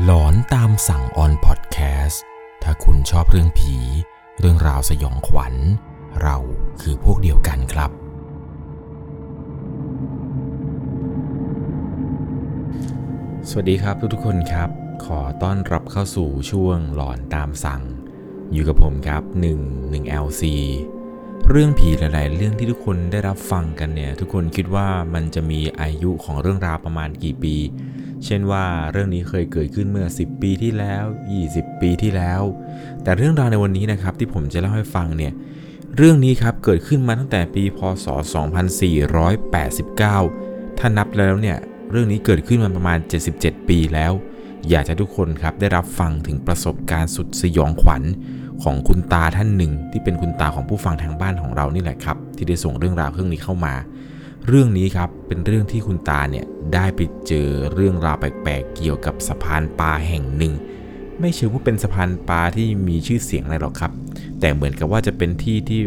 หลอนตามสั่งออนพอดแคสต์ถ้าคุณชอบเรื่องผี เรื่องราวสยองขวัญ เราคือพวกเดียวกันครับ สวัสดีครับทุกๆคนครับ ขอต้อนรับเข้าสู่ช่วงหลอนตามสั่ง อยู่กับผมครับ 1 1 LC เรื่องผีหลาย ๆ เรื่องที่ทุกคนได้รับฟังกันเนี่ย ทุกคนคิดว่ามันจะมีอายุของเรื่องราวประมาณกี่ปี เช่นว่าเรื่องนี้เคยเกิดขึ้นเมื่อ 10 ปีที่แล้ว 20 ปีที่แล้ว แต่เรื่องราวในวันนี้นะครับที่ผมจะเล่าให้ฟังเนี่ย เรื่องนี้ครับเกิดขึ้นมาตั้งแต่ปีพศ 2489 ถ้านับแล้วเนี่ยเรื่องนี้เกิดขึ้นมาประมาณ 77 ปีแล้ว อยากจะทุกคนครับได้รับฟังถึงประสบการณ์สุดสยองขวัญของคุณตาท่านหนึ่ง ที่เป็นคุณตาของผู้ฟังทางบ้านของเรานี่แหละครับ ที่ได้ส่งเรื่องราวเรื่องนี้เข้ามา เรื่องนี้ครับเป็นเรื่องที่คุณตาเนี่ยได้ไปเจอเรื่องราวแปลกๆเกี่ยวกับสะพานปลาแห่งหนึ่ง ไม่เชื่อว่าเป็นสะพานปลาที่มีชื่อเสียงอะไรหรอกครับ แต่เหมือนกับว่าจะเป็นที่ที่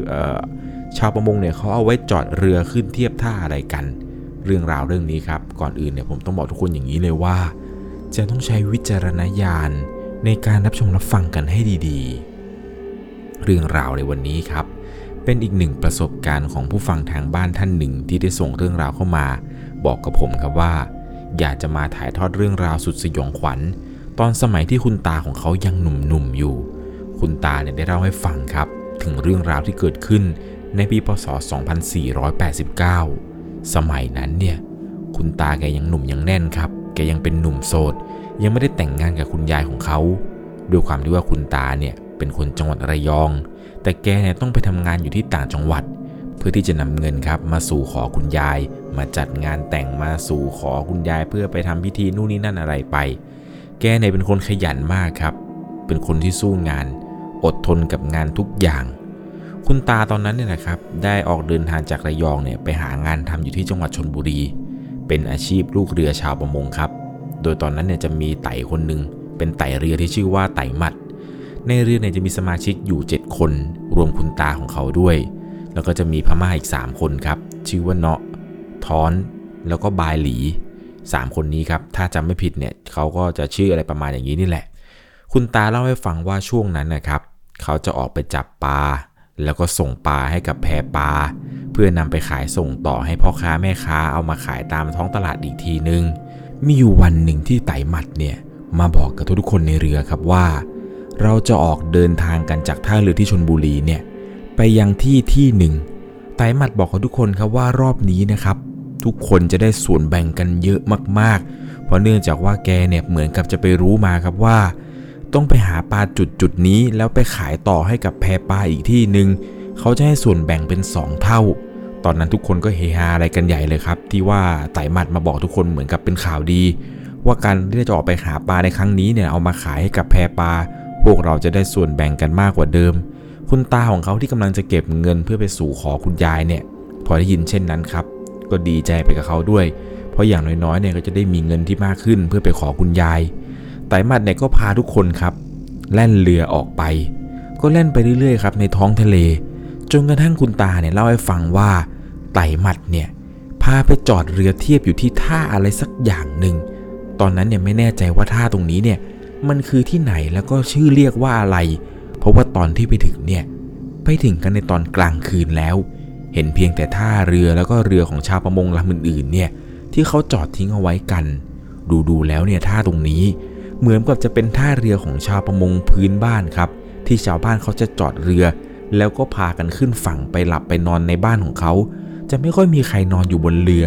ชาวประมงเนี่ยเขาเอาไว้จอดเรือขึ้นเทียบท่าอะไรกัน เรื่องราวเรื่องนี้ครับ ก่อนอื่นเนี่ยผมต้องบอกทุกคนอย่างนี้เลยว่า จะต้องใช้วิจารณญาณในการรับชมรับฟังกันให้ดี ๆ เรื่องราวในวันนี้ครับ เป็นอีกหนึ่งประสบการณ์ของผู้ฟังทางบ้านท่านหนึ่งที่ได้ส่งเรื่องราวเข้ามา บอกกับผมครับว่า อยากจะมาถ่ายทอดเรื่องราวสุดสยองขวัญ ตอนสมัยที่คุณตาของเขายังหนุ่มๆอยู่ คุณตาเนี่ยได้เล่าให้ฟังครับ ถึงเรื่องราวที่เกิดขึ้นในปีพศ 2489 สมัยนั้นเนี่ย คุณตาแกยังหนุ่มยังแน่นครับ แกยังเป็นหนุ่มโสด ยังไม่ได้แต่งงานกับคุณยายของเขา ด้วยความที่ว่าคุณตาเนี่ยเป็นคนจังหวัดระยอง แต่แกเนี่ยต้องไปทำงานอยู่ที่ต่างจังหวัด เพื่อที่จะนำเงินครับมาสู่ขอคุณยาย มาจัดงานแต่งมาสู่ขอคุณยาย เพื่อไปทำพิธีนู่นนี่นั่นอะไรไป แกเนี่ยเป็นคนขยันมากครับ เป็นคนที่สู้งาน อดทนกับงานทุกอย่าง คุณตาตอนนั้นเนี่ยนะครับ ได้ออกเดินทางจากระยองเนี่ยไปหางานทำอยู่ที่จังหวัดชนบุรี เป็นอาชีพลูกเรือชาวประมงครับ โดยตอนนั้นเนี่ยจะมีไต่คนหนึ่งเป็นไต่เรือที่ชื่อว่าไต่หมัด ในเรือเนี่ยจะมีสมาชิกอยู่ 7 คน รวมคุณตาของเขาด้วย แล้วก็จะมีพม่าอีก 3 คนครับ ชื่อว่าเนาะท้อนแล้วก็บายหลี 3 คนนี้ครับ ถ้าจำไม่ผิดเนี่ยเขาก็จะชื่ออะไรประมาณอย่างนี้นี่แหละ คุณตาเล่าให้ฟังว่าช่วงนั้นนะครับ เขาจะออกไปจับปลาแล้วก็ส่งปลาให้กับแพปลาเพื่อนำไปขายส่งต่อให้พ่อค้าแม่ค้าเอามาขายตามท้องตลาดอีกทีนึง มีอยู่วันหนึ่งที่ไตหมัดเนี่ยมาบอกกับทุกคนในเรือครับว่า เราจะออกเดินทางกันจากท่าเรือที่ชนบุรีเนี่ยไปยังที่ที่หนึ่งไตหมัดบอกกับทุกคนครับว่ารอบนี้นะครับ ทุกคนจะได้ส่วนแบ่งกันเยอะมากๆ เพราะเนื่องจากว่าแกเนี่ยเหมือนกับจะไปรู้มาครับว่า ต้องไปหาปลาจุดจุดนี้แล้วไปขายต่อให้กับแพปลาอีกที่หนึ่งเขาจะให้ส่วนแบ่งเป็น 2 เท่า ตอนนั้นทุกคนก็เฮฮาอะไรกันใหญ่เลยครับ ที่ว่าไตหมัดมาบอกทุกคนเหมือนกับเป็นข่าวดี ว่าการที่จะออกไปหาปลาในครั้งนี้เนี่ยเอามาขายให้กับแพปลา พวกเราจะได้ส่วนแบ่งกันมากกว่าเดิม คุณตาของเขาที่กำลังจะเก็บเงินเพื่อไปสู่ขอคุณยายเนี่ย พอได้ยินเช่นนั้นครับ ก็ดีใจไปกับเขาด้วย เพราะอย่างน้อยๆเนี่ยก็จะได้มีเงินที่มากขึ้นเพื่อไปขอคุณยายไต่หมัดเนี่ยก็พาทุกคนครับ แล่นเรือออกไป ก็แล่นไปเรื่อยๆครับในท้องทะเล จนกระทั่งคุณตาเนี่ยเล่าให้ฟังว่าไต่หมัดเนี่ยพาไปจอดเรือเทียบอยู่ที่ท่าอะไรสักอย่างหนึ่ง ตอนนั้นเนี่ยไม่แน่ใจว่าท่าตรงนี้เนี่ย มันคือที่ไหนแล้วก็ชื่อเรียกว่าอะไร เพราะว่าตอนที่ไปถึงเนี่ย ไปถึงกันในตอนกลางคืนแล้ว เห็นเพียงแต่ท่าเรือแล้วก็เรือของชาวประมงลำอื่นๆเนี่ยที่เขาจอดทิ้งเอาไว้กัน ดูๆแล้วเนี่ยท่าตรงนี้ เหมือนกับจะเป็นท่าเรือของชาวประมงพื้นบ้านครับ ที่ชาวบ้านเขาจะจอดเรือ แล้วก็พากันขึ้นฝั่งไปหลับไปนอนในบ้านของเขา จะไม่ค่อยมีใครนอนอยู่บนเรือ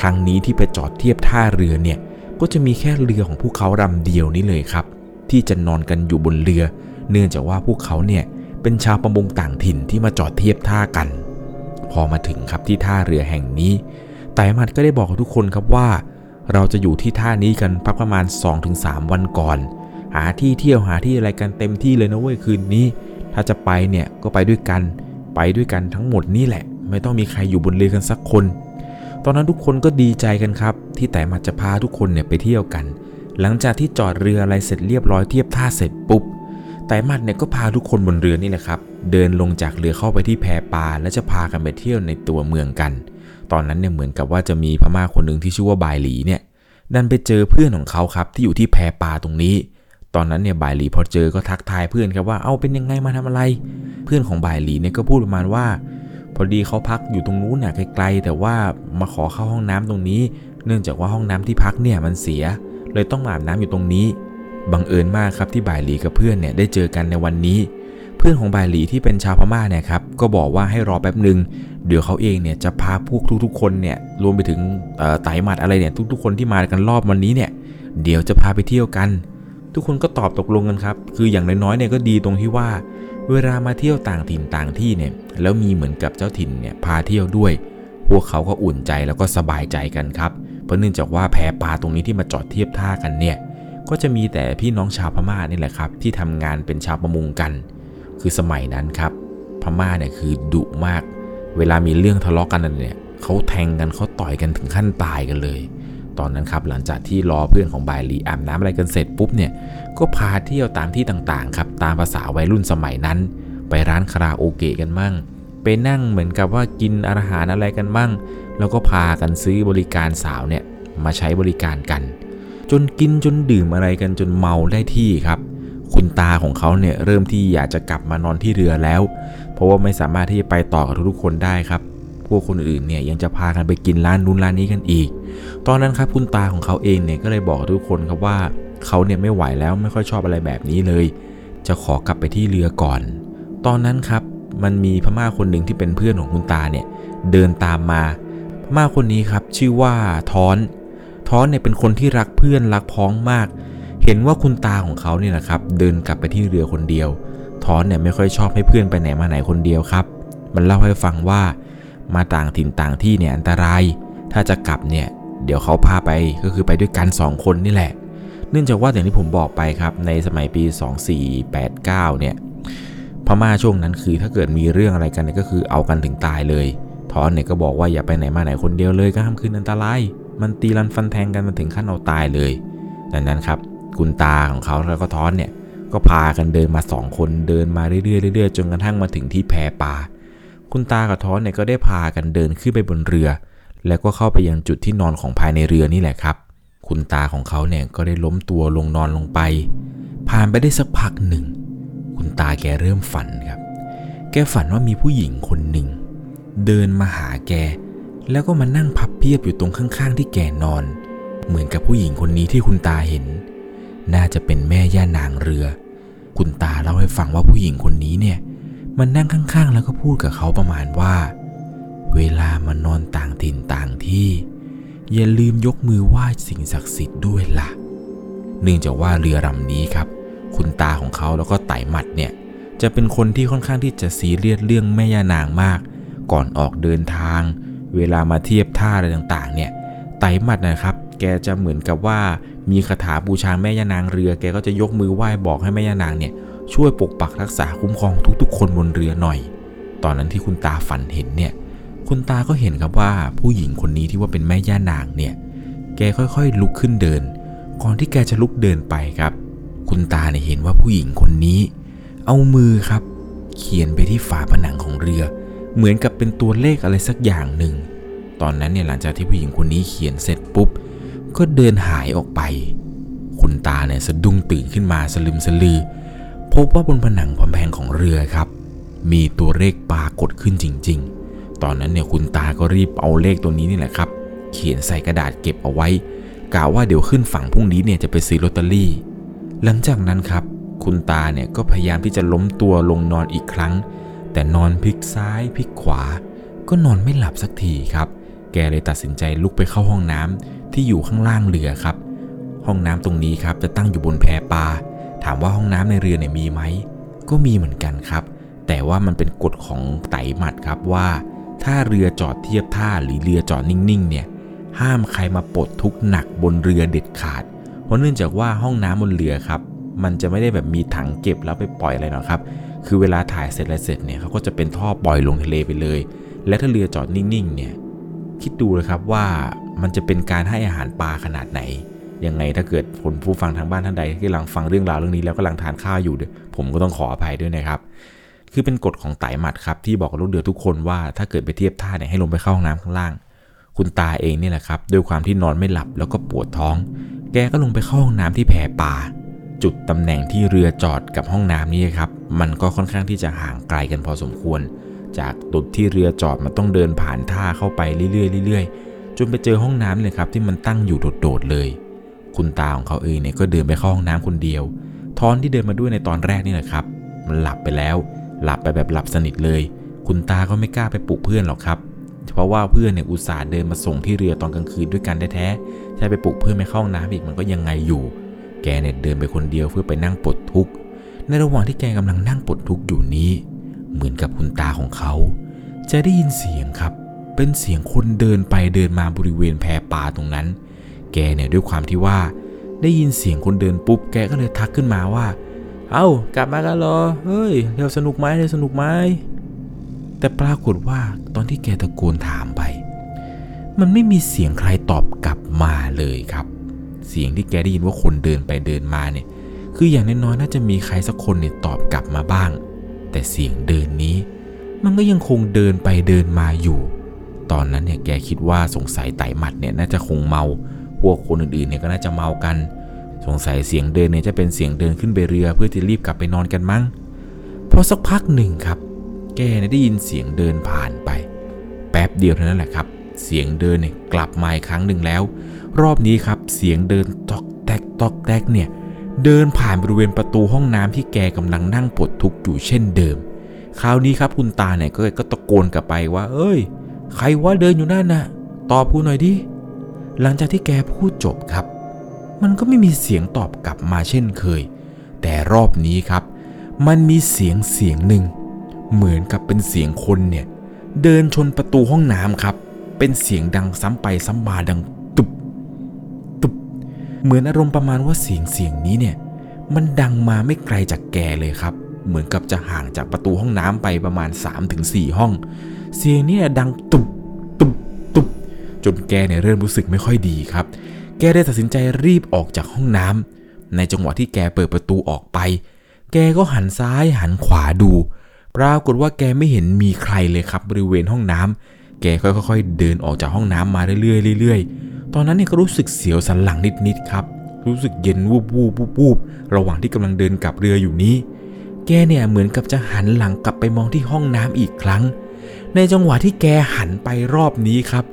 ครั้งนี้ที่ไปจอดเทียบท่าเรือเนี่ย ก็จะมีแค่เรือของพวกเขาลำเดียวนี้เลยครับ ที่จะนอนกันอยู่บนเรือ เนื่องจากว่าพวกเขาเนี่ยเป็นชาวประมงต่างถิ่นที่มาจอดเทียบท่ากัน พอมาถึงครับที่ท่าเรือแห่งนี้ไต่หมัดก็ได้บอกกับทุกคนครับว่า เราจะอยู่ที่ท่านี้กันพักประมาณ 2-3 วันก่อน หาที่เที่ยวหาที่อะไรกันเต็มที่เลยนะเว้ยคืนนี้ ถ้าจะไปเนี่ยก็ไปด้วยกัน ไปด้วยกันทั้งหมดนี่แหละ ไม่ต้องมีใครอยู่บนเรือกันสักคน ตอนนั้นทุกคนก็ดีใจกันครับ ที่ไต่มัดจะพาทุกคนเนี่ยไปเที่ยวกัน หลังจากที่จอดเรืออะไรเสร็จเรียบร้อยเทียบท่าเสร็จปุ๊บไต่มัดเนี่ยก็พาทุกคนบนเรือนี่แหละครับ เดินลงจากเรือเข้าไปที่แพปลาและจะพากันไปเที่ยวในตัวเมืองกัน ตอนนั้นเนี่ยเหมือนกับว่าจะมีพม่าคนหนึ่งที่ชื่อว่าบายหลีเนี่ยดันไปเจอเพื่อนของเขาครับที่อยู่ที่แพปลาตรงนี้ ตอนนั้นเนี่ยบายหลีพอเจอก็ทักทายเพื่อนครับว่าเอาเป็นยังไงมาทำอะไร เพื่อนของบายหลีเนี่ยก็พูดประมาณว่า พอดีเขาพักอยู่ตรงนู้นน่ะไกลๆ แต่ว่ามาขอเข้าห้องน้ำตรงนี้ เนื่องจากว่าห้องน้ำที่พักเนี่ยมันเสีย เลยต้องอาบน้ำอยู่ตรงนี้ บังเอิญมากครับที่บ่ายหลีกับเพื่อนเนี่ยได้เจอกันในวันนี้ เพื่อนของบ่ายหลีที่เป็นชาวพม่าเนี่ยครับก็บอกว่าให้รอแป๊บหนึ่งเดี๋ยวเขาเองเนี่ยจะพาพวกทุกๆ คนเนี่ยรวมไปถึงไต่หมัดอะไรเนี่ยทุก ๆ คนที่มากันรอบวันนี้เนี่ยเดี๋ยวจะพาไปเที่ยวกัน ทุกคนก็ตอบตกลงกันครับคืออย่างน้อยๆเนี่ยก็ดีตรงที่ว่า เวลามาเที่ยวต่างถิ่นต่างที่เนี่ย แล้วมีเหมือนกับเจ้าถิ่นเนี่ยพาเที่ยวด้วย พวกเขาก็อุ่นใจแล้วก็สบายใจกันครับ เพราะเนื่องจากว่าแพปลาตรงนี้ที่มาจอดเทียบท่ากันเนี่ย ก็จะมีแต่พี่น้องชาวพม่านี่แหละครับ ที่ทำงานเป็นชาวประมงกัน คือสมัยนั้นครับ พม่าเนี่ยคือดุมาก เวลามีเรื่องทะเลาะกันเนี่ยเขาแทงกันเขาต่อยกันถึงขั้นตายกันเลย ตอนนั้นครับหลังจากที่รอเพื่อนของบายลีอาบน้ำอะไรกันเสร็จปุ๊บเนี่ยก็พาเที่ยวตามที่ต่างๆครับตามภาษาวัยรุ่นสมัยนั้น ไปร้านคาราโอเกะกันมั่งไปนั่งเหมือนกับว่ากินอาหารอะไรกันมั่ง แล้วก็พากันซื้อบริการสาวเนี่ยมาใช้บริการกัน จนกินจนดื่มอะไรกันจนเมาได้ที่ครับ คุณตาของเขาเนี่ยเริ่มที่อยากจะกลับมานอนที่เรือแล้ว เพราะว่าไม่สามารถที่จะไปต่อกับทุกๆคนได้ครับ พวกคนอื่นเนี่ยยังจะพากันไปกินร้านนู้นร้านนี้กันอีก ตอนนั้นครับคุณตาของเขาเองเนี่ยก็เลยบอกทุกคนครับว่าเขาเนี่ยไม่ไหวแล้วไม่ค่อยชอบอะไรแบบนี้เลย จะขอกลับไปที่เรือก่อน ตอนนั้นครับมันมีพม่าคนหนึ่งที่เป็นเพื่อนของคุณตาเนี่ยเดินตามมา พม่าคนนี้ครับชื่อว่าท้อนท้อนเนี่ยเป็นคนที่รักเพื่อนรักพ้องมาก เห็นว่าคุณตาของเขาเนี่ยนะครับเดินกลับไปที่เรือคนเดียวท้อนเนี่ยไม่ค่อยชอบให้เพื่อนไปไหนมาไหนคนเดียวครับ มันเล่าให้ฟังว่า มาต่างถิ่นต่างที่เนี่ยอันตราย ถ้าจะกลับเนี่ยเดี๋ยวเขาพาไปก็คือไปด้วยกัน 2 คนนี่แหละ เนื่องจากว่าอย่างที่ผมบอกไปครับในสมัยปี 2489 เนี่ยพม่าช่วงนั้นคือถ้าเกิดมีเรื่องอะไรกันเนี่ยก็คือเอากันถึงตายเลยทอนเนี่ยก็บอกว่าอย่าไปไหนมาไหนคนเดียวเลยก็ห้ามขึ้นอันตราย มันตีรันฟันแทงกันมาถึงขั้นเอาตายเลย ดังนั้นครับคุณตาของเขาแล้วก็ทอนเนี่ยก็พากันเดินมาสองคนเดินมาเรื่อยๆเรื่อยๆจนกระทั่งมาถึงที่แพปลา คุณตากับท้อนเนี่ยก็ได้พากันเดินขึ้นไปบนเรือ แล้วก็เข้าไปยังจุดที่นอนของภายในเรือนี่แหละครับ คุณตาของเขาเนี่ยก็ได้ล้มตัวลงนอนลงไป ผ่านไปได้สักพักหนึ่ง คุณตาแกเริ่มฝันครับ แกฝันว่ามีผู้หญิงคนหนึ่ง เดินมาหาแก แล้วก็มานั่งพับเพียบอยู่ตรงข้างๆ ที่แกนอน เหมือนกับผู้หญิงคนนี้ที่คุณตาเห็น น่าจะเป็นแม่ย่านางเรือ คุณตาเล่าให้ฟังว่าผู้หญิงคนนี้เนี่ย มันนั่งข้างๆ แล้วก็พูดกับเขาประมาณว่า เวลามานอนต่างถิ่นต่างที่ อย่าลืมยกมือไหว้สิ่งศักดิ์สิทธิ์ด้วยละ่ะ เนื่องจากว่าเรือลำนี้ครับ คุณตาของเขาแล้วก็ไต่หมัดเนี่ย จะเป็นคนที่ค่อนข้างที่จะซีเรียสเรื่องแม่ย่านางมาก ก่อนออกเดินทาง เวลามาเทียบท่าอะไรต่างๆ เนี่ยไต่หมัดนะครับ แกจะเหมือนกับว่ามีคาถาบูชาแม่ย่านางเรือ แกก็จะยกมือไหว้บอกให้แม่ย่านางเนี่ย ช่วยปกปักรักษาคุ้มครองทุกๆ คนบนเรือหน่อย ตอนนั้นที่คุณตาฝันเห็นเนี่ยคุณตาก็เห็นครับว่าผู้หญิงคนนี้ที่ว่าเป็นแม่ย่านางเนี่ยแกค่อยๆลุกขึ้นเดิน ก่อนที่แกจะลุกเดินไปครับ คุณตาเนี่ยเห็นว่าผู้หญิงคนนี้ เอามือครับ เขียนไปที่ฝาผนังของเรือ เหมือนกับเป็นตัวเลขอะไรสักอย่างหนึ่งตอนนั้นเนี่ยหลังจากที่ผู้หญิงคนนี้เขียนเสร็จปุ๊บ ก็เดินหายออกไป คุณตาเนี่ยสะดุ้งตื่นขึ้นมาสลึมสลือ พบว่าบนผนังผำแพงของเรือครับ มีตัวเลขปรากฏขึ้นจริง ๆ ตอนนั้นเนี่ยคุณตาก็รีบเอาเลขตัวนี้นี่แหละครับ เขียนใส่กระดาษเก็บเอาไว้กล่าวว่าเดี๋ยวขึ้นฝั่งพรุ่งนี้เนี่ยจะไปซื้อลอตเตอรี่ หลังจากนั้นครับ คุณตาเนี่ยก็พยายามที่จะล้มตัวลงนอนอีกครั้ง แต่นอนพลิกซ้ายพลิกขวา ก็นอนไม่หลับสักทีครับ แกเลยตัดสินใจลุกไปเข้าห้องน้ำที่อยู่ข้างล่างเรือครับ ห้องน้ำตรงนี้ครับจะตั้งอยู่บนแพปลา ถามว่าห้องน้ำในเรือเนี่ยมีไหม ก็มีเหมือนกันครับ แต่ว่ามันเป็นกฎของไต่หมัดครับว่า ถ้าเรือจอดเทียบท่าหรือเรือจอดนิ่งๆเนี่ยห้ามใครมาปลดทุกหนักบนเรือเด็ดขาด เพราะเนื่องจากว่าห้องน้ำบนเรือครับ มันจะไม่ได้แบบมีถังเก็บแล้วไปปล่อยอะไรหรอกครับ คือเวลาถ่ายเสร็จอะไรเสร็จเนี่ยเขาก็จะเป็นท่อปล่อยลงทะเลไปเลย และถ้าเรือจอดนิ่งๆเนี่ยคิดดูเลยครับว่ามันจะเป็นการให้อาหารปลาขนาดไหน ยังไงถ้าเกิดคนผู้ฟังทางบ้านท่านใดที่กำลังฟังเรื่องราวเรื่องนี้แล้วกำลังทานข้าวอยู่ ผมก็ต้องขออภัยด้วยนะครับ คือเป็นกฎของไต่หมัดครับที่บอกลูกเรือทุกคนว่าถ้าเกิดไปเทียบท่าเนี่ยให้ลงไปเข้าห้องน้ำข้างล่าง คุณตาเองนี่แหละครับด้วยความที่นอนไม่หลับแล้วก็ปวดท้อง แกก็ลงไปเข้าห้องน้ำที่แพป่า จุดตำแหน่งที่เรือจอดกับห้องน้ำนี่ครับมันก็ค่อนข้างที่จะห่างไกลกันพอสมควร จากจุดที่เรือจอดมันต้องเดินผ่านท่าเข้าไปเรื่อยๆเรื่อยๆจนไปเจอห้องน้ำเลยครับที่มันตั้งอยู่โดดๆเลย คุณตาของเขาเองเนี่ยก็เดินไปเข้าห้องน้ำคนเดียว ทอนที่เดินมาด้วยในตอนแรกนี่แหละครับ มันหลับไปแล้ว หลับไปแบบหลับสนิทเลย คุณตาก็ไม่กล้าไปปลุกเพื่อนหรอกครับ เพราะว่าเพื่อนเนี่ยอุตส่าห์เดินมาส่งที่เรือตอนกลางคืนด้วยกันแท้ๆใช่ไปปลุกเพื่อนไม่เข้าห้องน้ำอีกมันก็ยังไงอยู่ แกเนี่ยเดินไปคนเดียวเพื่อไปนั่งปลดทุกข์ ในระหว่างที่แกกำลังนั่งปลดทุกข์อยู่นี้ เหมือนกับคุณตาของเขา จะได้ยินเสียงครับ เป็นเสียงคนเดินไปเดินมาบริเวณแพป่าตรงนั้น แกเนี่ยด้วยความที่ว่า ได้ยินเสียงคนเดินปุ๊บแกก็เลยทักขึ้นมาว่า เอา้ากลับมากันเหรอเฮ้ยเดี๋ยวสนุกไหมเดี๋ยวสนุกไหมแต่ปรากฏว่าตอนที่แกตะโกนถามไป มันไม่มีเสียงใครตอบกลับมาเลยครับ เสียงที่แกได้ยินว่าคนเดินไปเดินมาเนี่ย คืออย่างน้อยๆน่าจะมีใครสักคนเนี่ยตอบกลับมาบ้าง แต่เสียงเดินนี้ มันก็ยังคงเดินไปเดินมาอยู่ ตอนนั้นเนี่ยแกคิดว่าสงสัยไต่หมัดเนี่ยน่าจะคงเมา พวกคนอื่นๆเนี่ยก็น่าจะเมากัน สงสัยเสียงเดินเนี่ยจะเป็นเสียงเดินขึ้นไปเรือเพื่อจะรีบกลับไปนอนกันมั้ง พอสักพักหนึ่งครับ แกเนี่ยได้ยินเสียงเดินผ่านไป แป๊บเดียวเท่านั้นแหละครับ เสียงเดินเนี่ยกลับมาอีกครั้งหนึ่งแล้ว รอบนี้ครับเสียงเดินตอกแตกตอกแตกเนี่ยเดินผ่านบริเวณประตูห้องน้ำที่แกกำลังนั่งปลดทุกข์อยู่เช่นเดิม คราวนี้ครับคุณตาเนี่ยก็ก็ตะโกนกลับไปว่า เอ้ย ใครว่าเดินอยู่นั่นน่ะ ตอบกูหน่อยดิ หลังจากที่แกพูดจบครับ มันก็ไม่มีเสียงตอบกลับมาเช่นเคย แต่รอบนี้ครับ มันมีเสียงเสียงหนึ่ง เหมือนกับเป็นเสียงคนเนี่ย เดินชนประตูห้องน้ำครับ เป็นเสียงดังซ้ำไปซ้ำมาดังตุบตุบเหมือนอารมณ์ประมาณว่าเสียงเสียงนี้เนี่ย มันดังมาไม่ไกลจากแกเลยครับ เหมือนกับจะห่างจากประตูห้องน้ำไปประมาณ 3-4 ห้อง เสียงนี้ดังตุบตุบตุบ จนแกเนี่ยเริ่มรู้สึกไม่ค่อยดีครับ แกได้ตัดสินใจรีบออกจากห้องน้ำในจังหวะที่แกเปิดประตูออกไป แกก็หันซ้ายหันขวาดู ปรากฏว่าแกไม่เห็นมีใครเลยครับบริเวณห้องน้ำแกค่อยๆเดินออกจากห้องน้ำมาเรื่อยๆเรื่อยๆ ตอนนั้นเนี่ยก็รู้สึกเสียวสันหลังนิดๆครับ รู้สึกเย็นวูบวูบวูบวูบระหว่างที่กำลังเดินกลับเรืออยู่นี้ แกเนี่ยเหมือนกับจะหันหลังกลับไปมองที่ห้องน้ำอีกครั้ง ในจังหวะที่แกหันไปรอบนี้ครับ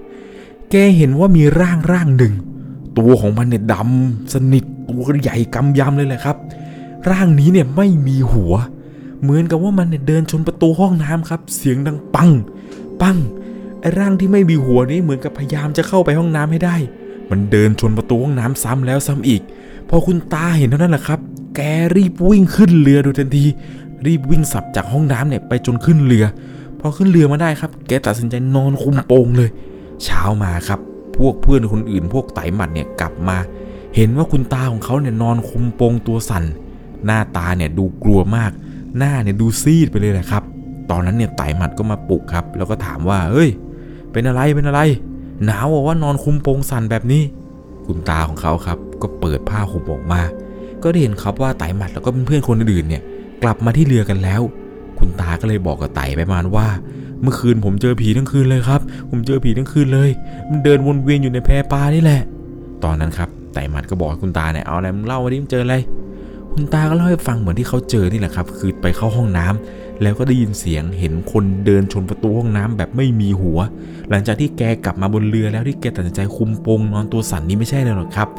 แกเห็นว่ามีร่างร่างหนึ่ง ตัวของมันเนี่ยดำสนิทตัวใหญ่กำยำเลยแหละครับ ร่างนี้เนี่ยไม่มีหัว เหมือนกับว่ามันเนี่ยเดินชนประตูห้องน้ำครับ เสียงดังปัง ปังไอ้ร่างที่ไม่มีหัวนี้เหมือนกับพยายามจะเข้าไปห้องน้ำให้ได้ มันเดินชนประตูห้องน้ำซ้ำแล้วซ้ำอีก พอคุณตาเห็นเท่านั้นแหละครับ แกรีบวิ่งขึ้นเรือโดยทันที รีบวิ่งสับจากห้องน้ำเนี่ยไปจนขึ้นเรือ พอขึ้นเรือมาได้ครับ แกตัดสินใจนอนคุมโปงเลย เช้ามาครับ พวกเพื่อนคนอื่น พวกไตหมัดเนี่ยกลับมา เห็นว่าคุณตาของเขาเนี่ยนอนคุมโปงตัวสั่น หน้าตาเนี่ยดูกลัวมาก หน้าเนี่ยดูซีดไปเลยแหละครับ ตอนนั้นเนี่ยไตหมัดก็มาปลุกครับ แล้วก็ถามว่าเฮ้ย เป็นอะไรเป็นอะไร หนาวว่านอนคุมโปงสั่นแบบนี้ คุณตาของเขาครับ ก็เปิดผ้าห่มออกมา ก็ได้เห็นครับว่าไตหมัดแล้วก็เพื่อนๆคนอื่นเนี่ยกลับมาที่เรือกันแล้ว คุณตาก็เลยบอกกับไตไปมาว่า เมื่อคืนผมเจอผีทั้งคืนเลยครับ ผมเจอผีทั้งคืนเลย มันเดินวนเวียนอยู่ในแพปลานี่แหละ ตอนนั้นครับไต่หมัดก็บอกคุณตาเนี่ยเอาอะไรมึงเล่ามาดิมึงเจออะไรคุณตาก็เล่าให้ฟังเหมือนที่เขาเจอนี่แหละครับ คือไปเข้าห้องน้ำแล้วก็ได้ยินเสียงเห็นคนเดินชนประตูห้องน้ำแบบไม่มีหัว หลังจากที่แกกลับมาบนเรือแล้วที่แกตัดสินใจคุมโปงนอนตัวสั่นนี้ไม่ใช่เลยหรอกครับ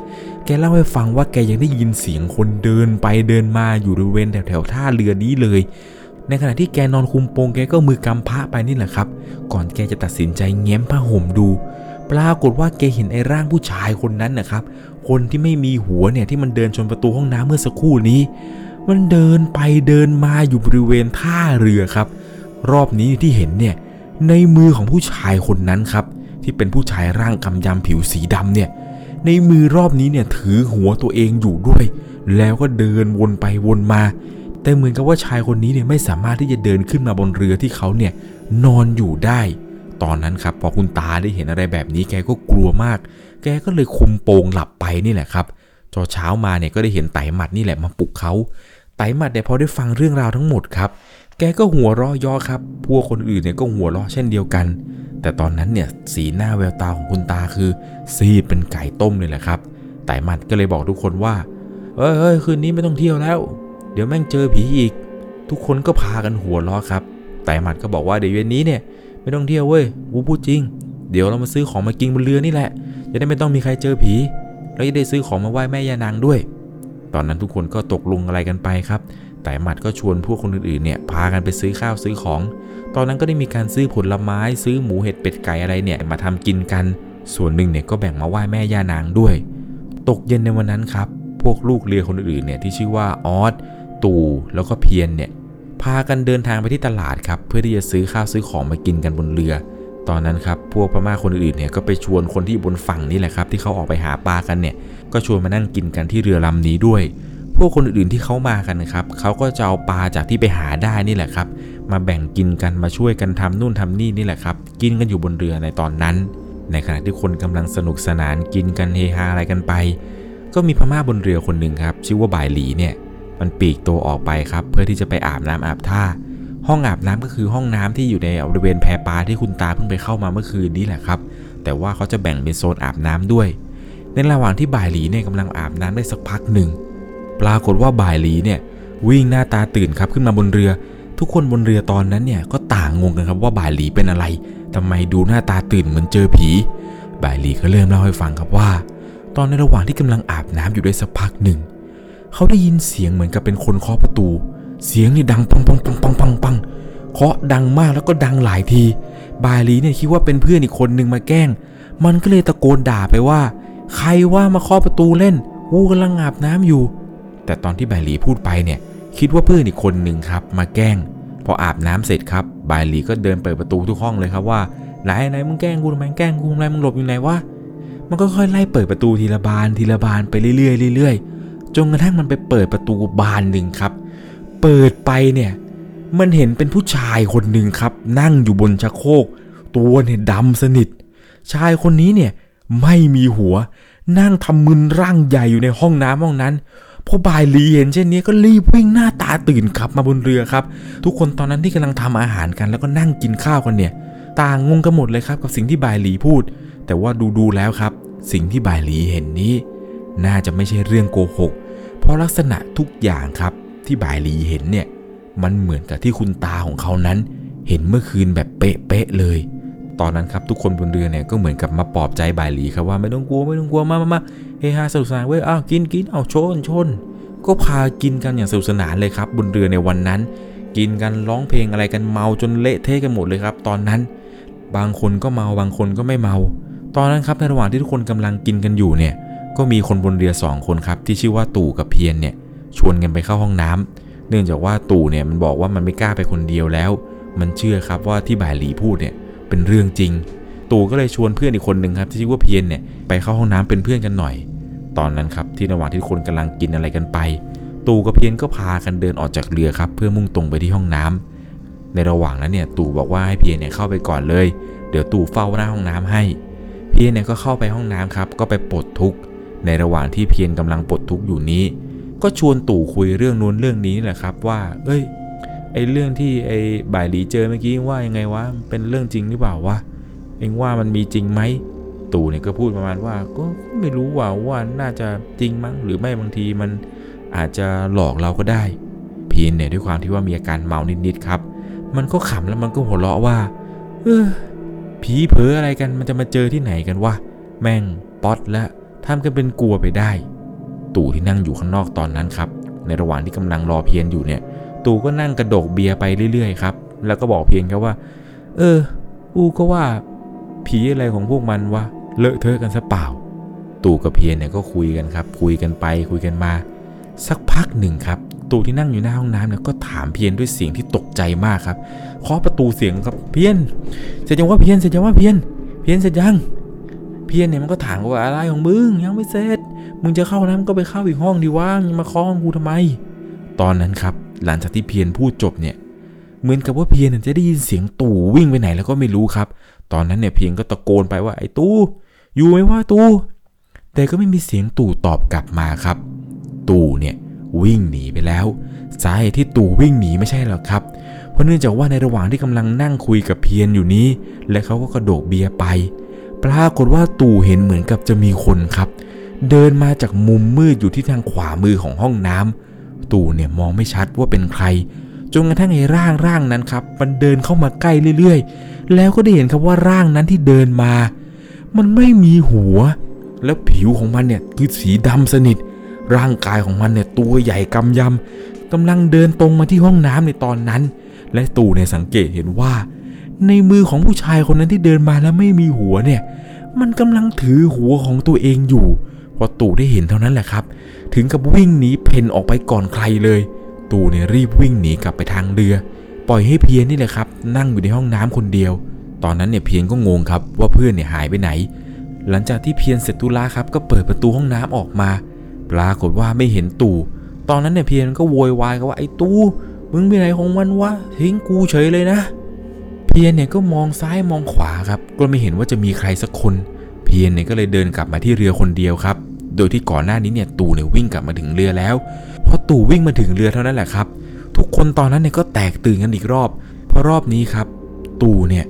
แกเล่าให้ฟังว่าแกยังได้ยินเสียงคนเดินไปเดินมาอยู่บริเวณแถวแถวๆท่าเรือนี้เลย ในขณะที่แกนอนคุมโปงแกก็มือกำพระไปนี่แหละครับ ก่อนแกจะตัดสินใจแง้มผ้าห่มดู ปรากฏว่าแกเห็นไอ้ร่างผู้ชายคนนั้นนะครับ คนที่ไม่มีหัวเนี่ยที่มันเดินชนประตูห้องน้ำเมื่อสักครู่นี้ มันเดินไปเดินมาอยู่บริเวณท่าเรือครับ รอบนี้ที่เห็นเนี่ยในมือของผู้ชายคนนั้นครับ ที่เป็นผู้ชายร่างกำยำผิวสีดำเนี่ย ในมือรอบนี้เนี่ยถือหัวตัวเองอยู่ด้วย แล้วก็เดินวนไปวนมา แต่เหมือนกับว่าชายคนนี้เนี่ยไม่สามารถที่จะเดินขึ้นมาบนเรือที่เขาเนี่ยนอนอยู่ได้ ตอนนั้นครับพอคุณตาได้เห็นอะไรแบบนี้แกก็กลัวมาก แกก็เลยคุมโปงหลับไปนี่แหละครับจอเช้ามาเนี่ยก็ได้เห็นไตหมัดนี่แหละมาปลุกเขาไตหมัดเนี่ยพอได้ฟังเรื่องราวทั้งหมดครับแกก็หัวเราะย่อครับ พวกคนอื่นเนี่ยก็หัวเราะเช่นเดียวกัน แต่ตอนนั้นเนี่ยสีหน้าแววตาของคุณตาคือซีดเป็นไก่ต้มเลยแหละครับ ไต่หมัดก็เลยบอกทุกคนว่าเอ้ยคืนนี้ไม่ต้องเที่ยวแล้ว ดี๋ยวแม่งเจอผีอีก ทุกคนก็พากันหัวเราะครับไต่หมัดก็บอกว่าเดี๋ยวเย็นนี้เนี่ยไม่ต้องเที่ยวเว้ยกูพูดจริง เดี๋ยวเรามาซื้อของมากินบนเรือนี่แหละ จะได้ไม่ต้องมีใครเจอผี แล้วจะได้ซื้อของมาไหว้แม่ยานางด้วย ตอนนั้นทุกคนก็ตกลงอะไรกันไปครับ แต่หมัดก็ชวนพวกคนอื่นๆเนี่ยพากันไปซื้อข้าวซื้อของ ตอนนั้นก็ได้มีการซื้อผลไม้ซื้อหมูเห็ดเป็ดไก่อะไรเนี่ยมาทำกินกัน ส่วนหนึ่งเนี่ยก็แบ่งมาไหว้แม่ย่านางด้วย ตกเย็นในวันนั้นครับ พวกลูกเรือคนอื่นๆเนี่ยที่ชื่อว่าออส ตู่แล้วก็เพียนเนี่ยพากันเดินทางไปที่ตลาดครับ เพื่อที่จะซื้อข้าวซื้อของมากินกันบนเรือ ตอนนั้นครับพวกพม่าคนอื่นๆเนี่ยก็ไปชวนคนที่อยู่บนฝั่งนี่แหละครับ ที่เขาออกไปหาปลากันเนี่ย ก็ชวนมานั่งกินกันที่เรือลำนี้ด้วย พวกคนอื่นๆที่เขามากันครับเขาก็จะเอาปลาจากที่ไปหาได้นี่แหละครับ มาแบ่งกินกันมาช่วยกันทำนู่นทำนี่นี่แหละครับ กินกันอยู่บนเรือในตอนนั้น ในขณะที่คนกำลังสนุกสนานกินกันเฮฮาอะไรกันไป ก็มีพม่าบนเรือคนหนึ่งครับ ชื่อว่าบ่ายหลีเนี่ย มันปีกตัวออกไปครับ เพื่อที่จะไปอาบน้ำอาบท่า ห้องอาบน้ำก็คือห้องน้ำที่อยู่ในบริเวณแพปลาที่คุณตาเพิ่งไปเข้ามาเมื่อคืนนี้แหละครับ แต่ว่าเขาจะแบ่งเป็นโซนอาบน้ำด้วย ในระหว่างที่บ่ายหลีเนี่ยกำลังอาบน้ำได้สักพักหนึ่ง ปรากฏว่าบ่ายหลีเนี่ยวิ่งหน้าตาตื่นครับขึ้นมาบนเรือ ทุกคนบนเรือตอนนั้นเนี่ยก็ต่างงงกันครับว่าบ่ายหลีเป็นอะไรทำไมดูหน้าตาตื่นเหมือนเจอผี บ่ายหลีก็เริ่มเล่าให้ฟังครับว่า ตอนในระหว่างที่กำลังอาบน้ำอยู่ได้สักพักหนึ่ง เขาได้ยินเสียงเหมือนกับเป็นคนเคาะประตู เสียงนี่ดังปังปังปังปังปังปังเคาะดังมากแล้วก็ดังหลายที บายลีเนี่ยคิดว่าเป็นเพื่อนอีกคนนึงมาแกล้ง มันก็เลยตะโกนด่าไปว่า ใครว่ามาเคาะประตูเล่นกูกำลังอาบน้ำอยู่ แต่ตอนที่บายลีพูดไปเนี่ย คิดว่าเพื่อนอีกคนหนึ่งครับ มาแกล้ง พออาบน้ำเสร็จครับบายลีก็เดินเปิดประตูทุกห้องเลยครับว่าไหนไหนมึงแกล้งกูทำไมแกล้งกูทำไมมึงหลบอยู่ไหนวะมันก็ค่อยไล่เปิดประตูทีละบานทีละบานไปเรื่อยๆเรื่อยๆ จนกระทั่งมันไปเปิดประตูบานหนึ่งครับ เปิดไปเนี่ยมันเห็นเป็นผู้ชายคนหนึ่งครับ นั่งอยู่บนชักโครกตัวเนี่ยดำสนิท ชายคนนี้เนี่ยไม่มีหัว นั่งทำมึนร่างใหญ่อยู่ในห้องน้ำห้องนั้นพอบายลีเห็นเช่นนี้ก็รีบวิ่งหน้าตาตื่นขับมาบนเรือครับ ทุกคนตอนนั้นที่กำลังทำอาหารกัน แล้วก็นั่งกินข้าวกันเนี่ย ต่างงงกันหมดเลยครับกับสิ่งที่บายลีพูด แต่ว่าดูดูๆแล้วครับ สิ่งที่บายลีเห็นนี้ น่าจะไม่ใช่เรื่องโกหก ราะลักษณะทุกอย่างครับที่บายลีเห็นเนี่ย มันเหมือนกับที่คุณตาของเขานั้น เห็นเมื่อคืนแบบเป๊ะๆเลย ตอนนั้นครับทุกคนบนเรือเนี่ยก็เหมือนกับมาปลอบใจบายลีครับว่าไม่ต้องกลัวไม่ต้องกลัวมามามาเฮฮาสนุกสนานเว้ยอ้าวกินกินเอาชนชนก็พากินกันอย่างสนุกสนานเลยครับ บนเรือในวันนั้น กินกันร้องเพลงอะไรกันเมาจนเละเทะกันหมดเลยครับ ตอนนั้น บางคนก็เมาบางคนก็ไม่เมา ตอนนั้นครับในระหว่างที่ทุกคนกำลังกินกันอยู่เนี่ย ก็มีคนบนเรือสองคนครับที่ชื่อว่าตู่กับเพียรเนี่ยชวนกันไปเข้าห้องน้ำเนื่องจากว่าตู่เนี่ยมันบอกว่ามันไม่กล้าไปคนเดียวแล้ว มันเชื่อครับว่าที่บ่ายหลีพูดเนี่ยเป็นเรื่องจริง ตู่ก็เลยชวนเพื่อนอีกคนหนึ่งครับที่ชื่อว่าเพียรเนี่ยไปเข้าห้องน้ำเป็นเพื่อนกันหน่อย ตอนนั้นครับที่ระหว่างที่คนกำลังกินอะไรกันไป ตู่กับเพียรก็พากันเดินออกจากเรือครับเพื่อมุ่งตรงไปที่ห้องน้ำในระหว่างนั้นเนี่ยตู่บอกว่าให้เพียรเนี่ยเข้าไปก่อนเลย เดี๋ยวตู่เฝ้าหน้าห้องน้ำให้ เพียรเนี่ยก็เข้าไปห้องน้ำครับก็ไปปลดทุกข์ ในระหว่างที่เพียรกำลังปลดทุกข์อยู่นี้ ก็ชวนตู่คุยเรื่องนู้นเรื่องนี้แหละครับว่า เอ้ยไอเรื่องที่ไอบ่ายหลีเจอเมื่อกี้ว่ายังไงวะเป็นเรื่องจริงหรือเปล่าวะเองว่ามันมีจริงไหมตู่เนี่ยก็พูดประมาณว่า ก็ไม่รู้ว่าว่าน่าจะจริงมั้งหรือไม่บางทีมันอาจจะหลอกเราก็ได้ เพียรเนี่ยด้วยความที่ว่ามีอาการเมานิดๆครับ มันก็ขำแล้วมันก็หัวเราะว่า เออผีเผลออะไรกันมันจะมาเจอที่ไหนกันวะแม่งป๊อตและ ทำกันเป็นกลัวไปได้ ตู่ที่นั่งอยู่ข้างนอกตอนนั้นครับ ในระหว่างที่กำลังรอเพียนอยู่เนี่ย ตู่ก็นั่งกระดกเบียร์ไปเรื่อยๆครับ แล้วก็บอกเพียงแค่ว่า เออ อูก็ว่า ผีอะไรของพวกมันวะ เลอะเทอะกันซะเปล่า ตู่กับเพียนเนี่ยก็คุยกันครับ คุยกันไปคุยกันมา สักพักหนึ่งครับตู่ที่นั่งอยู่หน้าห้องน้ำเนี่ยก็ถามเพียนด้วยเสียงที่ตกใจมากครับเคาะประตูเสียงครับเพียนเสร็จยังว่าเพียนเสร็จยังว่าเพียน เพียนเสร็จยัง เพียนเนี่ยมันก็ถามว่าอะไรของมึงยังไม่เสร็จ มึงจะเข้าน้ำก็ไปเข้าอีกห้องดีว่ามึงมาเคาะห้องกูทำไม ตอนนั้นครับ หลังจากที่เพียนพูดจบเนี่ย เหมือนกับว่าเพียนจะได้ยินเสียงตู่วิ่งไปไหนแล้วก็ไม่รู้ครับ ตอนนั้นเนี่ยเพียงก็ตะโกนไปว่าไอ้ตู่อยู่ไหมว่าตู่แต่ก็ไม่มีเสียงตู่ตอบกลับมาครับ ตู่เนี่ยวิ่งหนีไปแล้วสาเหตุที่ตู่วิ่งหนีไม่ใช่หรอกครับ เพราะเนื่องจากว่าในระหว่างที่กำลังนั่งคุยกับเพียนอยู่นี้ และเขาก็กระโดดเบียร์ไป ปรากฏว่าตู่เห็นเหมือนกับจะมีคนครับ เดินมาจากมุมมืดอยู่ที่ทางขวามือของห้องน้ำตู่เนี่ยมองไม่ชัดว่าเป็นใครจนกระทั่งไอ้ร่างร่างนั้นครับ มันเดินเข้ามาใกล้เรื่อยๆ แล้วก็ได้เห็นครับว่าร่างนั้นที่เดินมา มันไม่มีหัว แล้วผิวของมันเนี่ยคือสีดำสนิท ร่างกายของมันเนี่ยตัวใหญ่กำยำกำลังเดินตรงมาที่ห้องน้ำในตอนนั้น และตู่เนี่ยสังเกตเห็นว่า ในมือของผู้ชายคนนั้นที่เดินมาแล้วไม่มีหัวเนี่ย มันกำลังถือหัวของตัวเองอยู่ พอตู่ได้เห็นเท่านั้นแหละครับ ถึงกับวิ่งหนีเพนออกไปก่อนใครเลย ตู่เนี่ยรีบวิ่งหนีกลับไปทางเรือ ปล่อยให้เพียนนี่แหละครับ นั่งอยู่ในห้องน้ำคนเดียว ตอนนั้นเนี่ยเพียนก็งงครับว่าเพื่อนเนี่ยหายไปไหน หลังจากที่เพียนเสร็จธุระครับก็เปิดประตูห้องน้ำออกมา ปรากฏว่าไม่เห็นตู่ ตอนนั้นเนี่ยเพียนก็โวยวายกันว่าไอ้ตู่มึงไปไหนของมันวะทิ้งกูเฉยเลยนะ เพียนเนี่ยก็มองซ้ายมองขวาครับ ก็ไม่เห็นว่าจะมีใครสักคน เพียนเนี่ยก็เลยเดินกลับมาที่เรือคนเดียวครับ โดยที่ก่อนหน้านี้เนี่ยตู่เนี่ยวิ่งกลับมาถึงเรือแล้วพอตู่วิ่งมาถึงเรือเท่านั้นแหละครับ ทุกคนตอนนั้นเนี่ยก็แตกตื่นกันอีกรอบ เพราะรอบนี้ครับ ตู่เนี่ย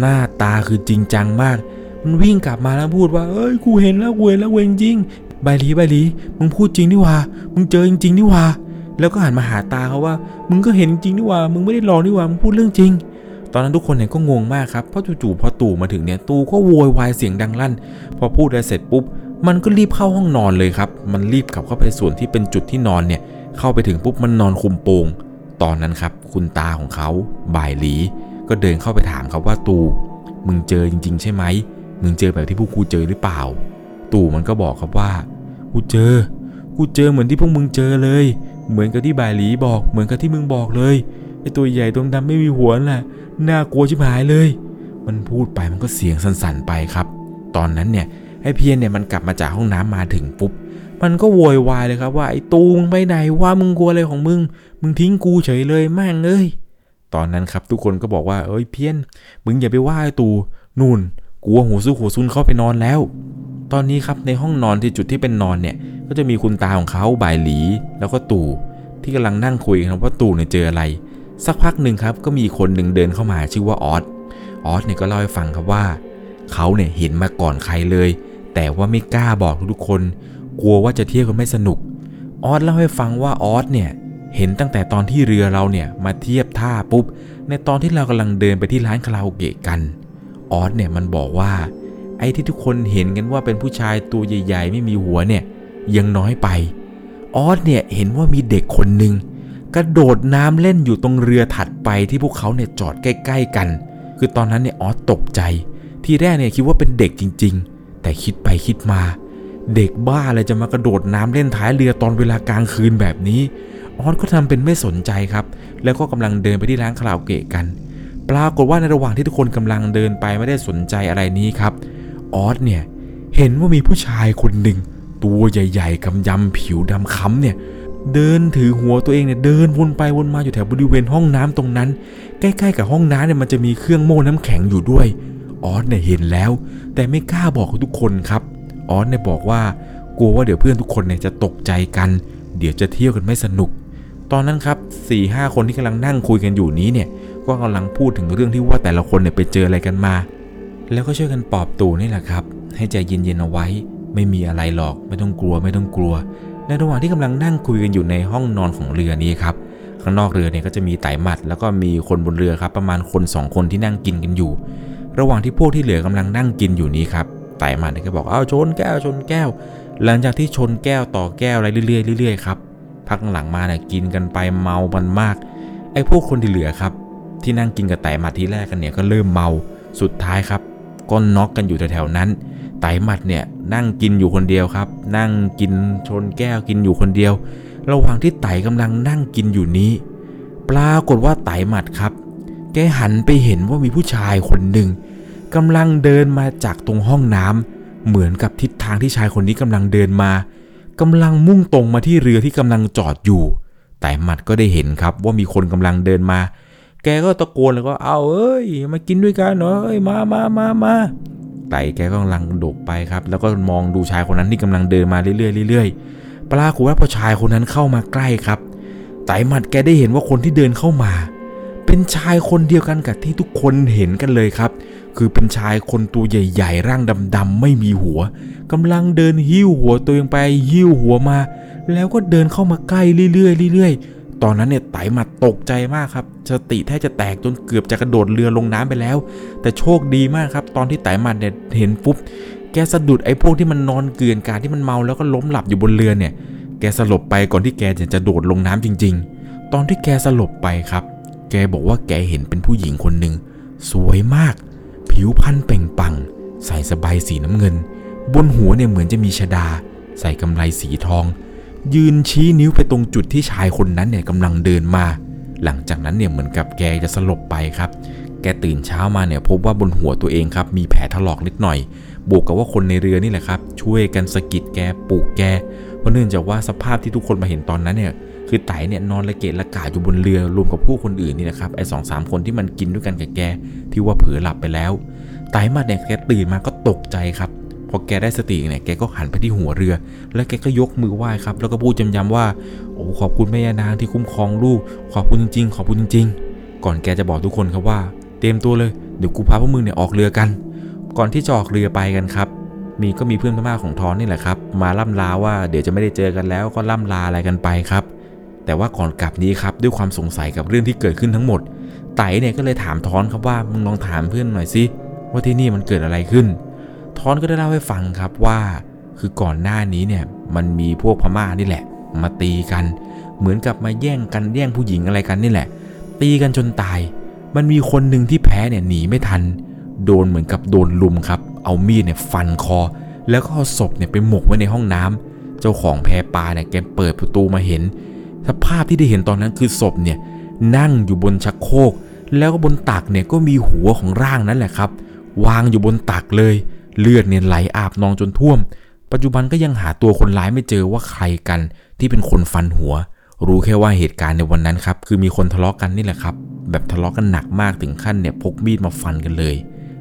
หน้าตาคือจริงจังมาก มันวิ่งกลับมาแล้วพูดว่าเอ้ยกูเห็นแล้วกูเห็นแล้วเวงจริงใบลีใบลีมึงพูดจริงนี่ว่ามึงเจอจริงๆนี่ว่าแล้วก็หันมาหาตาเขาว่า มึงก็เห็นจริงนี่ว่ามึงไม่ได้หลอกนี่ว่ามึงพูดเรื่องจริง ตอนนั้นทุกคนเนี่ยก็งงมากครับเพราะจู่ๆพอตู่มาถึงเนี่ยตู่ก็โวยวายเสียงดังลั่น พอพูดอะไรเสร็จปุ๊บ มันก็รีบเข้าห้องนอนเลยครับ มันรีบกลับเข้าไปส่วนที่เป็นจุดที่นอนเนี่ยเข้าไปถึงปุ๊บมันนอนคุมโปง ตอนนั้นครับ คุณตาของเขาบ่ายหลี ก็เดินเข้าไปถามครับว่าตู่มึงเจอจริง ๆ ใช่ไหมมึงเจอแบบที่พวกกูเจอหรือเปล่า ตู่มันก็บอกครับว่ากูเจอ กูเจอเหมือนที่พวกมึงเจอเลย เหมือนกับที่บ่ายหลีบอก เหมือนกับที่มึงบอกเลย ไอตัวใหญ่ตัวดำไม่มีหัวน่ะน่ากลัวชิบหายเลย มันพูดไปมันก็เสียงสั่นๆไปครับ ตอนนั้นเนี่ยไอเพียนเนี่ยมันกลับมาจากห้องน้ำมาถึงปุ๊บ มันก็โวยวายเลยครับว่าไอตูมึงไปไหนว่ามึงกลัวอะไรของมึง มึงทิ้งกูเฉยเลยแม่งเอ้ยตอนนั้นครับทุกคนก็บอกว่าเอ้ยเพี้ยน มึงอย่าไปว่าไอตูนู่นกลัวหัวสู้หัวซุนเข้าไปนอนแล้ว ตอนนี้ครับในห้องนอนที่จุดที่เป็นนอนเนี่ย ก็จะมีคุณตาของเขาบ่ายหลี แล้วก็ตู่ที่กำลังนั่งคุยกันว่าตู่เนี่ยเจออะไร สักพักหนึ่งครับก็มีคนหนึ่งเดินเข้ามาชื่อว่าออสออสเนี่ยก็เล่าให้ฟังครับว่า เขาเนี่ยเห็นมาก่อนใครเลย แต่ว่าไม่กล้าบอกทุกคน กลัวว่าจะเที่ยวกันไม่สนุกออสเล่าให้ฟังว่าออสเนี่ยเห็นตั้งแต่ตอนที่เรือเราเนี่ยมาเทียบท่าปุ๊บ ในตอนที่เรากำลังเดินไปที่ร้านคาราโอเกะกันออสเนี่ยมันบอกว่า ไอ้ที่ทุกคนเห็นกันว่าเป็นผู้ชายตัวใหญ่ ๆ ไม่มีหัวเนี่ยยังน้อยไปออสเนี่ยเห็นว่ามีเด็กคนหนึ่ง กระโดดน้ำเล่นอยู่ตรงเรือถัดไปที่พวกเขาเนี่ยจอดใกล้ ๆ กัน คือตอนนั้นเนี่ยออสตกใจ ทีแรกเนี่ยคิดว่าเป็นเด็กจริง ๆ แต่คิดไปคิดมา เด็กบ้าอะไรจะมากระโดดน้ำเล่นท้ายเรือตอนเวลากลางคืนแบบนี้ ออสก็ทำเป็นไม่สนใจครับ แล้วก็กำลังเดินไปที่ร้านคาราโอเกะกัน ปรากฏว่าในระหว่างที่ทุกคนกำลังเดินไปไม่ได้สนใจอะไรนี้ครับ ออสเนี่ยเห็นว่ามีผู้ชายคนหนึ่งตัวใหญ่ ๆกำยำผิวดำค้ำเนี่ย เดินถือหัวตัวเองเนี่ยเดินวนไปวนมาอยู่แถวบริเวณห้องน้ำตรงนั้น ใกล้ๆกับห้องน้ำเนี่ยมันจะมีเครื่องโม่น้ำแข็งอยู่ด้วยออสเนี่ยเห็นแล้ว แต่ไม่กล้าบอกกับทุกคนครับออสเนี่ยบอกว่ากลัวว่าเดี๋ยวเพื่อนทุกคนเนี่ยจะตกใจกัน เดี๋ยวจะเที่ยวกันไม่สนุก ตอนนั้นครับ4ี่ห้าคนที่กำลังนั่งคุยกันอยู่นี้เนี่ยก็กำลังพูดถึงเรื่องที่ว่าแต่ละคนเนี่ยไปเจออะไรกันมา แล้วก็ช่วยกันปลอบตูนี่แหละครับ ให้ใจเย็นๆเอาไว้ ไม่มีอะไรหรอกไม่ต้องกลัวไม่ต้องกลัว ในระหว่างที่กำลังนั่งคุยกันอยู่ในห้องนอนของเรือนี้ครับข้างนอกเรือเนี่ยก็จะมีไต่หมัด แล้วก็มีคนบนเรือครับ ประมาณคน 2 คนที่นั่งกินกันอยู่ ระหว่างที่พวกที่เหลือกำลังนั่งกินอยู่นี้ครับไต่หมัดเนี่ยก็บอกเอาชนแก้วชนแก้ว หลังจากที่ชนแก้วต่อแก้วอะไรเรื่อยๆเรื่อยๆครับพักหลังมาเนี่ยกินกันไปเมามันมากไอ้พวกคนที่เหลือครับ ที่นั่งกินกับไต่หมัดที่แรกกันเนี่ยก็เริ่มเมาสุดท้ายครับก็น็อกกันอยู่แถวๆนั้น ไตหมัดเนี่ยนั่งกินอยู่คนเดียวครับ นั่งกินชนแก้วกินอยู่คนเดียว ระหว่างที่ไต่กำลังนั่งกินอยู่นี้ ปรากฏว่าไตหมัดครับ แกหันไปเห็นว่ามีผู้ชายคนหนึ่งกำลังเดินมาจากตรงห้องน้ำเหมือนกับทิศทางที่ชายคนนี้กำลังเดินมากำลังมุ่งตรงมาที่เรือที่กำลังจอดอยู่ แต่หมัดก็ได้เห็นครับว่ามีคนกำลังเดินมา แกก็ตะโกนแล้วก็เอาเอ้ย มากินด้วยกันเอ้ยมามามามา ไต่แกก็กำลังโดดไปครับ แล้วก็มองดูชายคนนั้นที่กำลังเดินมาเรื่อยๆเรื่อยๆปรากฏว่าพอชายคนนั้นเข้ามาใกล้ครับไต่หมัดแกได้เห็นว่าคนที่เดินเข้ามาเป็นเป็นชายคนเดียวกันกับที่ทุกคนเห็นกันเลยครับ คือเป็นชายคนตัวใหญ่ ๆ ร่างดำๆไม่มีหัวกำลังเดินหิ้วหัวตัวเองไปหิ้วหัวมา แล้วก็เดินเข้ามาใกล้เรื่อยๆเรื่อยๆ ตอนนั้นเนี่ยไตมาตกใจมากครับสติแทบจะแตกจนเกือบจะกระโดดเรือลงน้ำไปแล้ว แต่โชคดีมากครับ ตอนที่ไตมันเนี่ยเห็นปุ๊บแกสะดุดไอ้พวกที่มันนอนเกลื่อนการที่มันเมาแล้วก็ล้มหลับอยู่บนเรือเนี่ย แกสลบไปก่อนที่แกจะโดดลงน้ำจริง ๆ ตอนที่แกสลบไปครับ แกบอกว่าแกเห็นเป็นผู้หญิงคนหนึ่งสวยมาก ผิวพรรณเป่งปลั่งใส่สบายสีน้ำเงิน บนหัวเนี่ยเหมือนจะมีชดา ใส่กำไลสีทอง ยืนชี้นิ้วไปตรงจุดที่ชายคนนั้นเนี่ยกำลังเดินมา หลังจากนั้นเนี่ยเหมือนกับแกจะสลบไปครับ แกตื่นเช้ามาเนี่ยพบว่าบนหัวตัวเองครับ มีแผลถลอกนิดหน่อย บวกกับว่าคนในเรือนี่แหละครับ ช่วยกันสะกิดแกปลุกแก เพราะเนื่องจากว่าสภาพที่ทุกคนมาเห็นตอนนั้นเนี่ยคือไตเนี่ยนอนละเกะละกาอยู่บนเรือรวมกับผู้คนอื่นนี่นะครับไอ้สองสามคนที่มันกินด้วยกันกับแกที่ว่าเผลอหลับไปแล้วไตมาเนี่ยแกตื่นมาก็ตกใจครับ อแกได้สติเนี่ยแกก็หันไปที่หัวเรือ แล้วแกก็ยกมือไหว้ครับ แล้วก็พูดย้ำๆว่าโอ้ขอบคุณแม่ยานางที่คุ้มครองลูก ขอบคุณจริงๆ ขอบคุณจริง ๆ ก่อนแกจะบอกทุกคนครับว่า เตรียมตัวเลยเดี๋ยวกูพาพวกมึงเนี่ยออกเรือกัน ก่อนที่จะออกเรือไปกันครับ มีก็มีเพื่อนพม่าของทอนนี่แหละครับ มาล่ำลาว่าเดี๋ยวจะไม่ได้เจอกันแล้วก็ล่ำลาอะไรกันไปครับแต่ว่าก่อนกลับนี้ครับด้วยความสงสัยกับเรื่องที่เกิดขึ้นทั้งหมด ไต่เนี่ยก็เลยถามทอนครับว่ามึงลองถามเพื่อนหน่อยสิว่าที่นี่มันเกิดอะไรขึ้น ทอนก็ได้เล่าให้ฟังครับว่า คือก่อนหน้านี้เนี่ยมันมีพวกพม่านี่แหละ มาตีกัน เหมือนกับมาแย่งกันแย่งผู้หญิงอะไรกันนี่แหละ ตีกันจนตาย มันมีคนหนึ่งที่แพ้เนี่ยหนีไม่ทัน โดนเหมือนกับโดนลุมครับ เอามีดเนี่ยฟันคอ แล้วก็เอาศพเนี่ยไปหมกไว้ในห้องน้ำเจ้าของแพปลาเนี่ยแกเปิดประตูมาเห็น สภาพที่ได้เห็นตอนนั้นคือศพเนี่ยนั่งอยู่บนชักโครกแล้วก็บนตักเนี่ยก็มีหัวของร่างนั่นแหละครับ วางอยู่บนตักเลย เลือดเนี่ยไหลอาบนองจนท่วม ปัจจุบันก็ยังหาตัวคนร้ายไม่เจอว่าใครกันที่เป็นคนฟันหัว รู้แค่ว่าเหตุการณ์ในวันนั้นครับ คือมีคนทะเลาะกกันนี่แหละครับ แบบทะเลาะกันหนักมากถึงขั้นเนี่ยพกมีดมาฟันกันเลย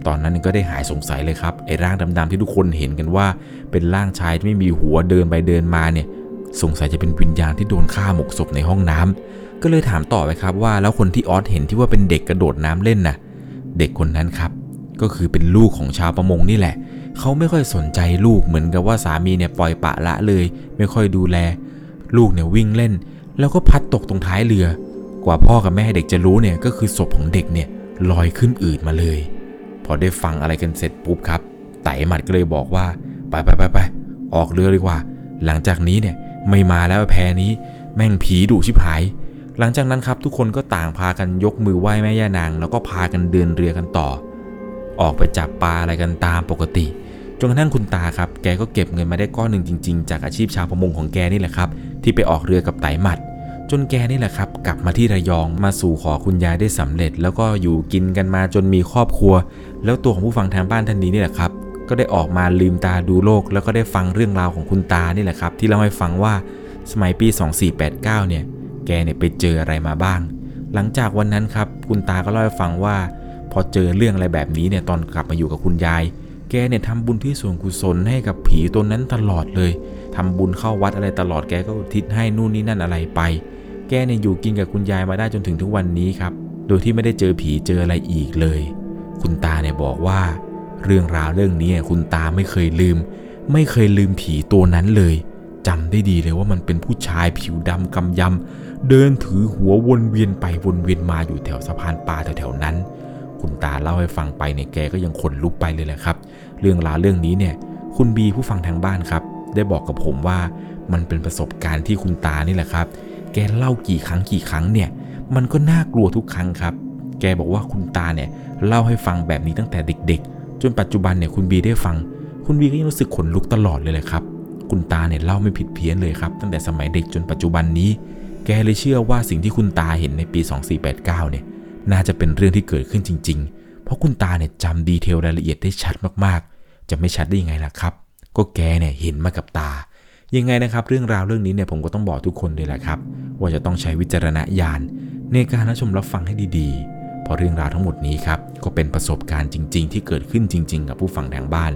ตอนนั้นก็ได้หายสงสัยเลยครับไอ้ร่างดำๆที่ทุกคนเห็นกันว่า เป็นร่างชายที่ไม่มีหัวเดินไปเดินมาเนี่ยสงสัยจะเป็นวิญญาณที่โดนฆ่าหมกศพในห้องน้ำก็เลยถามต่อไปครับว่าแล้วคนที่ออสเห็นที่ว่าเป็นเด็กกระโดดน้ำเล่นน่ะ เด็กคนนั้นครับ ก็คือเป็นลูกของชาวประมงนี่แหละ เขาไม่ค่อยสนใจลูกเหมือนกับว่าสามีเนี่ยปล่อยปะละเลย ไม่ค่อยดูแล ลูกเนี่ยวิ่งเล่น แล้วก็พัดตกตรงท้ายเรือ กว่าพ่อกับแม่เด็กจะรู้เนี่ยก็คือศพของเด็กเนี่ยลอยขึ้นอืดมาเลย พอได้ฟังอะไรกันเสร็จปุ๊บครับ ไต่หมัดก็เลยบอกว่าไปไปไปไปออกเรือดีกว่า หลังจากนี้เนี่ยไม่มาแล้วแพนี้ แม่งผีดุชิบหาย หลังจากนั้นครับทุกคนก็ต่างพากันยกมือไหว้แม่ย่านาง แล้วก็พากันเดินเรือกันต่อ ออกไปจับปลาอะไรกันตามปกติจนกระทั่งคุณตาครับ แกก็เก็บเงินมาได้ก้อนหนึ่งจริง ๆ จากอาชีพชาวประมงของแกนี่แหละครับ ที่ไปออกเรือกับไตหมัด จนแกนี่แหละครับ กลับมาที่ระยองมาสู่ขอคุณยายได้สำเร็จ แล้วก็อยู่กินกันมาจนมีครอบครัว แล้วตัวของผู้ฟังทางบ้านท่านนี้นี่แหละครับ ก็ได้ออกมาลืมตาดูโลก แล้วก็ได้ฟังเรื่องราวของคุณตานี่แหละครับ ที่เล่าให้ฟังว่าสมัยปี 2489 เนี่ย แกเนี่ยไปเจออะไรมาบ้าง หลังจากวันนั้นครับ คุณตาก็เล่าให้ฟังว่า พอเจอเรื่องอะไรแบบนี้เนี่ยตอนกลับมาอยู่กับคุณยาย แกเนี่ยทำบุญที่ส่วนกุศลให้กับผีตัวนั้นตลอดเลยทำบุญเข้าวัดอะไรตลอดแกก็อุทิศให้นู่นนี่นั่นอะไรไป แกเนี่ยอยู่กินกับคุณยายมาได้จนถึงทุกวันนี้ครับ โดยที่ไม่ได้เจอผีเจออะไรอีกเลย คุณตาเนี่ยบอกว่า เรื่องราวเรื่องนี้คุณตาไม่เคยลืม ไม่เคยลืมผีตัวนั้นเลยจำได้ดีเลยว่ามันเป็นผู้ชายผิวดำกำยำเดินถือหัววนเวียนไปวนเวียนมาอยู่แถวสะพานปลาแถวๆนั้น ตาเล่าให้ฟังไปเนี่ยแกก็ยังขนลุกไปเลยแหละครับ เรื่องราวเรื่องนี้เนี่ยคุณบีผู้ฟังทางบ้านครับ ได้บอกกับผมว่ามันเป็นประสบการณ์ที่คุณตานี่แหละครับ แกเล่ากี่ครั้งกี่ครั้งเนี่ย มันก็น่ากลัวทุกครั้งครับ แกบอกว่าคุณตาเนี่ยเล่าให้ฟังแบบนี้ตั้งแต่เด็ก ๆ จนปัจจุบันเนี่ยคุณบีได้ฟัง คุณบีก็ยังรู้สึกขนลุกตลอดเลยแหละครับ คุณตาเนี่ยเล่าไม่ผิดเพี้ยนเลยครับ ตั้งแต่สมัยเด็กจนปัจจุบันนี้ แกเลยเชื่อว่าสิ่งที่คุณตาเห็นในปี 2489 เนี่ย น่าจะเป็นเรื่องที่เกิดขึ้นจริง ๆ เพราะคุณตาเนี่ยจำดีเทลรายละเอียดได้ชัดมากๆ จะไม่ชัดได้ยังไงล่ะครับ ก็แกเนี่ยเห็นมากับตา ยังไงนะครับเรื่องราวเรื่องนี้เนี่ยผมก็ต้องบอกทุกคนเลยแหละครับ ว่าจะต้องใช้วิจารณญาณในการรับชมรับฟังให้ดีๆ เพราะเรื่องราวทั้งหมดนี้ครับก็เป็นประสบการณ์จริง ๆ ที่เกิดขึ้นจริง ๆ กับผู้ฟังทางบ้าน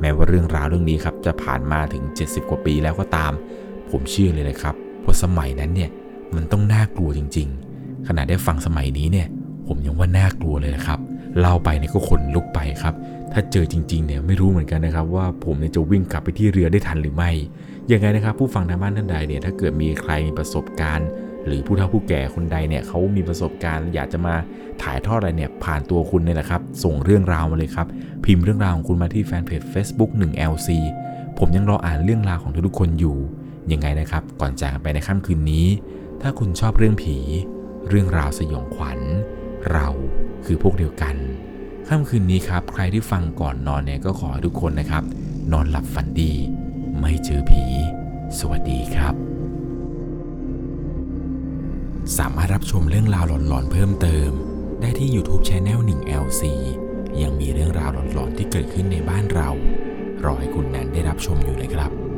แม้ว่าเรื่องราวเรื่องนี้ครับจะผ่านมาถึง 70 กว่าปีแล้วก็ตาม ผมเชื่อเลยเลยครับว่าสมัยนั้นเนี่ยมันต้องน่ากลัวจริง ๆ ขณะได้ฟังสมัยนี้เนี่ย ผมยังว่าน่ากลัวเลยนะครับเล่าไปเนี่ยก็ขนลุกไปครับ ถ้าเจอจริงๆเนี่ยไม่รู้เหมือนกันนะครับ ว่าผมเนี่ยจะวิ่งกลับไปที่เรือได้ทันหรือไม่ยังไงนะครับ ผู้ฟังทางบ้านท่านใดเนี่ยถ้าเกิดมีใครมีประสบการณ์ หรือผู้เฒ่าผู้แก่คนใดเนี่ยเขามีประสบการณ์ อยากจะมาถ่ายทอดอะไรเนี่ยผ่านตัวคุณเนี่ยแหละครับ ส่งเรื่องราวมาเลยครับ พิมพ์เรื่องราวของคุณมาที่แฟนเพจ Facebook 1LC ผมยังรออ่านเรื่องราวของทุกๆคนอยู่ยังไงนะครับ ก่อนจากไปในค่ำคืนนี้ ถ้าคุณชอบเรื่องผี เรื่องราวสยองขวัญ เราคือพวกเดียวกันค่ำคืนนี้ครับ ใครที่ฟังก่อนนอนเนี่ยก็ขอให้ทุกคนนะครับ นอนหลับฝันดี ไม่เจอผี สวัสดีครับ สามารถรับชมเรื่องราวหลอนๆเพิ่มเติม ได้ที่ YouTube Channel 1LC ยังมีเรื่องราวหลอนๆที่เกิดขึ้นในบ้านเรา รอให้คุณนันได้รับชมอยู่เลยครับ